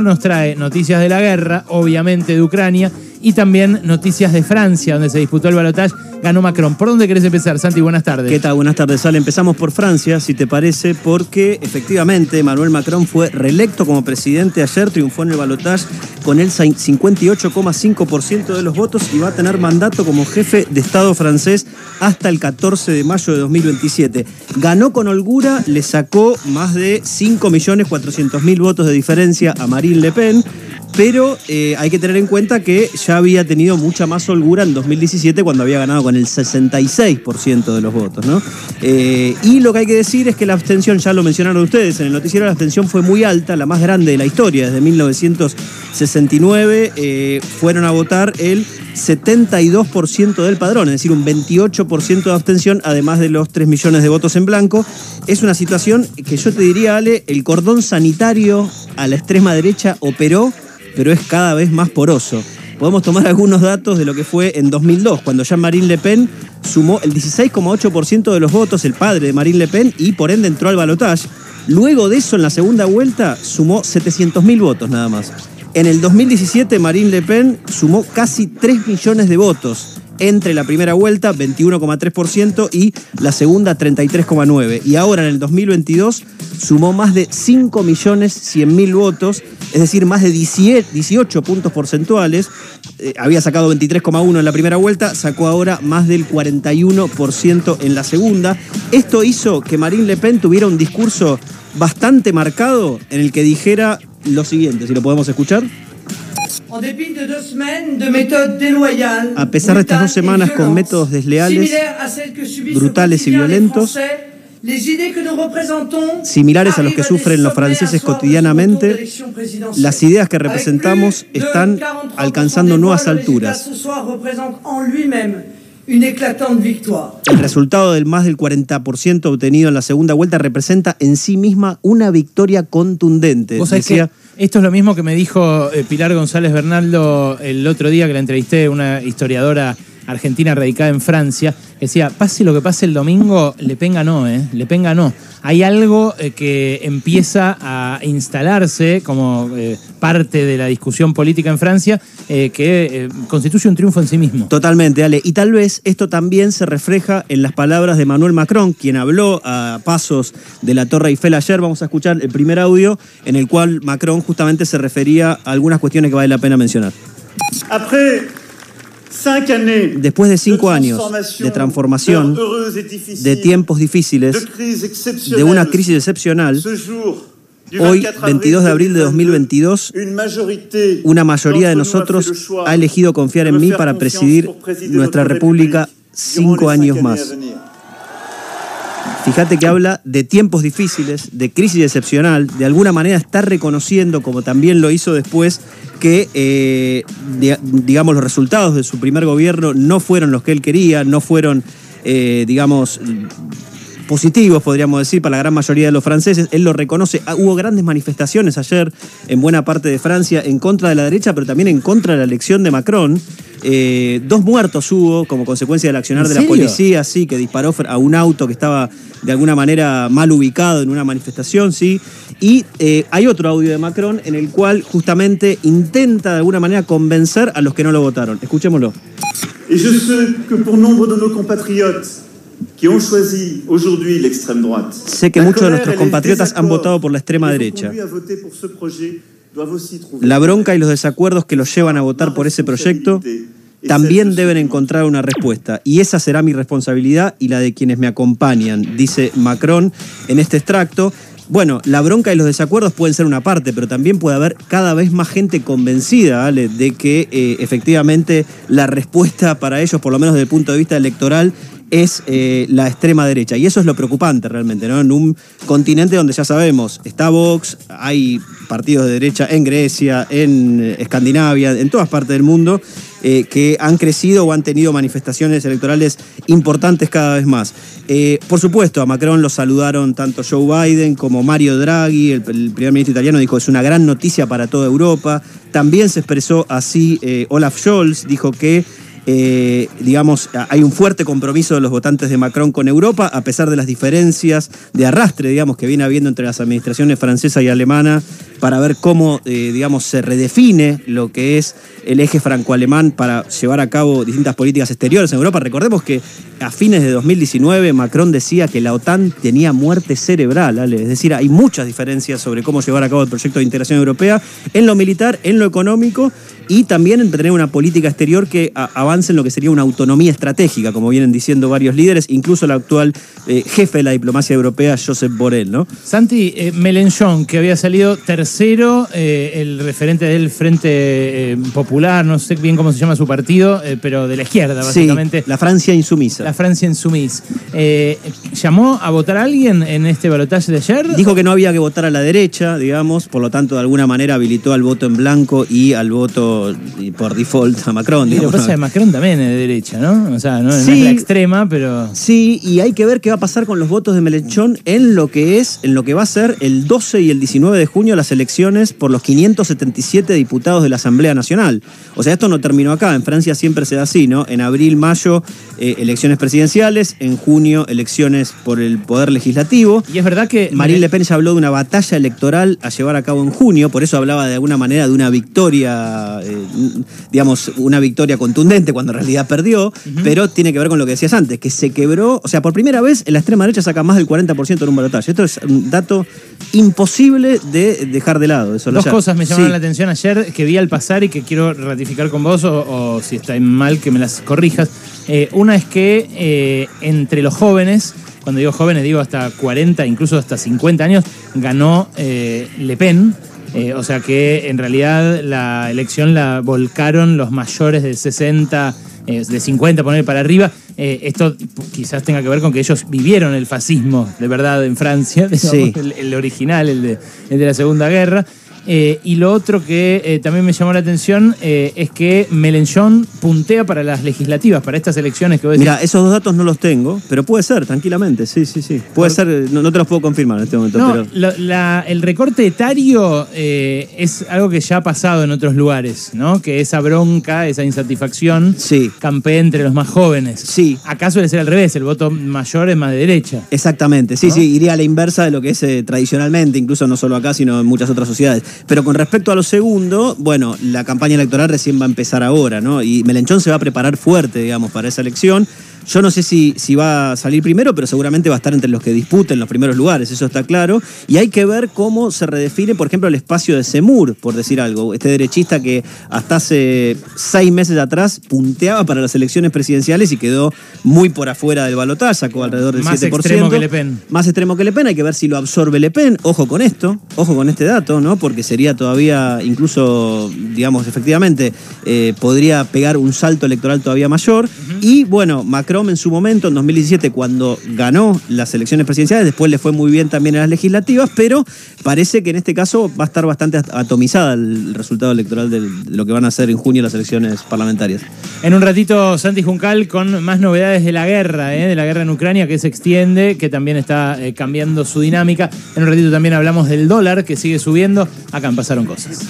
nos trae noticias de la guerra, obviamente de Ucrania, y también noticias de Francia, donde se disputó el balotaje, ganó Macron. ¿Por dónde querés empezar, Santi? Buenas tardes. ¿Qué tal? Buenas tardes, Sale. Empezamos por Francia, si te parece, porque efectivamente Emmanuel Macron fue reelecto como presidente ayer, triunfó en el balotaje con el 58,5% de los votos y va a tener mandato como jefe de Estado francés hasta el 14 de mayo de 2027. Ganó con holgura, le sacó más de 5.400.000 votos de diferencia a Marine Le Pen pero eh, hay que tener en cuenta que ya había tenido mucha más holgura en 2017 cuando había ganado con el 66% de los votos, ¿no? Eh, y lo que hay que decir es que la abstención, ya lo mencionaron ustedes, en el noticiero la abstención fue muy alta, la más grande de la historia, desde 1969 eh, fueron a votar el 72% del padrón, es decir, un 28% de abstención, además de los 3 millones de votos en blanco. Es una situación que yo te diría, Ale, el cordón sanitario a la extrema derecha operó pero es cada vez más poroso. Podemos tomar algunos datos de lo que fue en 2002, cuando Jean-Marie Le Pen sumó el 16,8% de los votos, el padre de Marine Le Pen, y por ende entró al balotaje. Luego de eso, en la segunda vuelta, sumó 700.000 votos nada más. En el 2017, Marine Le Pen sumó casi 3 millones de votos entre la primera vuelta, 21,3%, y la segunda, 33,9%. Y ahora, en el 2022, sumó más de 5.100.000 votos, es decir, más de 18 puntos porcentuales. Eh, había sacado 23,1 en la primera vuelta, sacó ahora más del 41% en la segunda. Esto hizo que Marine Le Pen tuviera un discurso bastante marcado en el que dijera lo siguiente, si lo podemos escuchar. A pesar de estas dos semanas con métodos desleales, brutales y violentos, similares a los que sufren los franceses cotidianamente, las ideas que representamos están alcanzando nuevas alturas. El resultado del más del 40% obtenido en la segunda vuelta representa en sí misma una victoria contundente. Decía, esto es lo mismo que me dijo eh, Pilar González Bernaldo el otro día que la entrevisté, una historiadora argentina radicada en Francia, decía, pase lo que pase el domingo, Le Pen ganó, ¿eh? Le Pen ganó. Hay algo eh, que empieza a instalarse como eh, parte de la discusión política en Francia, eh, que constituye un triunfo en sí mismo. Totalmente, Ale. Y tal vez esto también se refleja en las palabras de Manuel Macron, quien habló a pasos de la Torre Eiffel ayer. Vamos a escuchar el primer audio en el cual Macron justamente se refería a algunas cuestiones que vale la pena mencionar. Después de cinco años de transformación, de tiempos difíciles, de una crisis excepcional, Hoy, 22 de abril de 2022, una mayoría de nosotros ha elegido confiar en mí para presidir nuestra República cinco años más. Fíjate que habla de tiempos difíciles, de crisis excepcional, de alguna manera está reconociendo, como también lo hizo después, que, eh, digamos, los resultados de su primer gobierno no fueron los que él quería, no fueron, eh, digamos, positivos, podríamos decir, para la gran mayoría de los franceses. Él lo reconoce. Ah, hubo grandes manifestaciones ayer en buena parte de Francia en contra de la derecha, pero también en contra de la elección de Macron. Eh, dos muertos hubo como consecuencia del accionar de la policía, sí, que disparó a un auto que estaba de alguna manera mal ubicado en una manifestación, sí. Y eh, hay otro audio de Macron en el cual justamente intenta de alguna manera convencer a los que no lo votaron. Escuchémoslo. Et je sais que pour nombre de nos compatriotes qui ont choisi aujourd'hui l'extrême droite, sé que muchos de nuestros compatriotas han votado por la extrema derecha. La bronca y los desacuerdos que los llevan a votar por ese proyecto también deben encontrar una respuesta. Y esa será mi responsabilidad y la de quienes me acompañan, dice Macron en este extracto. Bueno, la bronca y los desacuerdos pueden ser una parte, pero también puede haber cada vez más gente convencida de que eh, efectivamente la respuesta para ellos, por lo menos desde el punto de vista electoral, es eh, la extrema derecha. Y eso es lo preocupante realmente, ¿no? En un continente donde ya sabemos, está Vox, hay partidos de derecha en Grecia, en eh, Escandinavia, en todas partes del mundo, eh, que han crecido o han tenido manifestaciones electorales importantes cada vez más. por supuesto, a Macron lo saludaron tanto Joe Biden como Mario Draghi, el, el primer ministro italiano, dijo es una gran noticia para toda Europa. También se expresó así Olaf Scholz, dijo que eh, digamos, hay un fuerte compromiso de los votantes de Macron con Europa, a pesar de las diferencias de arrastre, digamos, que viene habiendo entre las administraciones francesa y alemana para ver cómo, eh, digamos, se redefine lo que es el eje franco-alemán para llevar a cabo distintas políticas exteriores en Europa. Recordemos que a fines de 2019 Macron decía que la OTAN tenía muerte cerebral, es decir, hay muchas diferencias sobre cómo llevar a cabo el proyecto de integración europea en lo militar, en lo económico y también en tener una política exterior que avance en lo que sería una autonomía estratégica, como vienen diciendo varios líderes, incluso el actual eh, jefe de la diplomacia europea, Josep Borrell. ¿no? Santi, eh, Mélenchon, que había salido tercero, eh, el referente del Frente Popular, no sé bien cómo se llama su partido, pero de la izquierda, básicamente. la Francia insumisa. La Francia insumisa. ¿Llamó a votar a alguien en este balotaje de ayer? Dijo que no había que votar a la derecha, digamos, por lo tanto, de alguna manera habilitó al voto en blanco y al voto por default a Macron. Lo que pasa es Macron también es de derecha, ¿no? O sea, no, es la extrema, pero. Sí, y hay que ver qué va a pasar con los votos de Melenchón en lo que es, en lo que va a ser el 12 y el 19 de junio las elecciones por los 577 diputados de la Asamblea Nacional. O sea, esto no terminó acá. En Francia siempre se da así, ¿no? En abril, mayo, eh, elecciones presidenciales, en junio, elecciones por el Poder Legislativo. Y es verdad que. Marine Le Pen ya habló de una batalla electoral a llevar a cabo en junio, por eso hablaba de alguna manera de una victoria eh, digamos, una victoria contundente cuando en realidad perdió, pero tiene que ver con lo que decías antes, que se quebró, o sea, por primera vez en la extrema derecha saca más del 40% en un balotaje. Esto es un dato imposible de dejar de lado. Dos cosas me llamaron la atención ayer que vi al pasar y que quiero ratificar con vos, o, si está mal que me las corrijas. Eh, una es que eh, entre los jóvenes, cuando digo jóvenes digo hasta 40, incluso hasta 50 años, ganó Le Pen eh, o sea que en realidad la elección la volcaron los mayores de 60, eh, de 50 poner para arriba. Eh, esto quizás tenga que ver con que ellos vivieron el fascismo de verdad en Francia, el, original, el de, el de la Segunda Guerra. Eh, y lo otro que eh, también me llamó la atención eh, es que Melenchón puntea para las legislativas, para estas elecciones que vos decís. Mira, esos dos datos no los tengo, pero puede ser, tranquilamente, sí, sí, sí. Puede ser, no, te los puedo confirmar en este momento. No, el recorte etario es algo que ya ha pasado en otros lugares, ¿no? Que esa bronca, esa insatisfacción sí. campea entre los más jóvenes. Sí. Acá suele ser al revés, el voto mayor es más de derecha. Exactamente, sí, sí, iría a la inversa de lo que es tradicionalmente, incluso no solo acá, sino en muchas otras sociedades. Pero con respecto a lo segundo, bueno, la campaña electoral recién va a empezar ahora, ¿no? Y Melenchón se va a preparar fuerte, digamos, para esa elección. Yo no sé si, si va a salir primero, pero seguramente va a estar entre los que disputen los primeros lugares, eso está claro. Y hay que ver cómo se redefine, por ejemplo, el espacio de Semur, por decir algo. Este derechista que hasta hace seis meses atrás punteaba para las elecciones presidenciales y quedó muy por afuera del balotaje, sacó alrededor del Más 7%. Más extremo que Le Pen. Más extremo que Le Pen, hay que ver si lo absorbe Le Pen. Ojo con esto, ojo con este dato, ¿no? Porque sería todavía, incluso, digamos, efectivamente, eh, podría pegar un salto electoral todavía mayor. Y bueno, Macron en su momento, en 2017, cuando ganó las elecciones presidenciales, después le fue muy bien también en las legislativas, pero parece que en este caso va a estar bastante atomizada el resultado electoral de lo que van a hacer en junio las elecciones parlamentarias. En un ratito, Santi Juncal con más novedades de la guerra, ¿eh? de la guerra en Ucrania que se extiende, que también está eh, cambiando su dinámica. En un ratito también hablamos del dólar que sigue subiendo. Acá en Pasaron Cosas.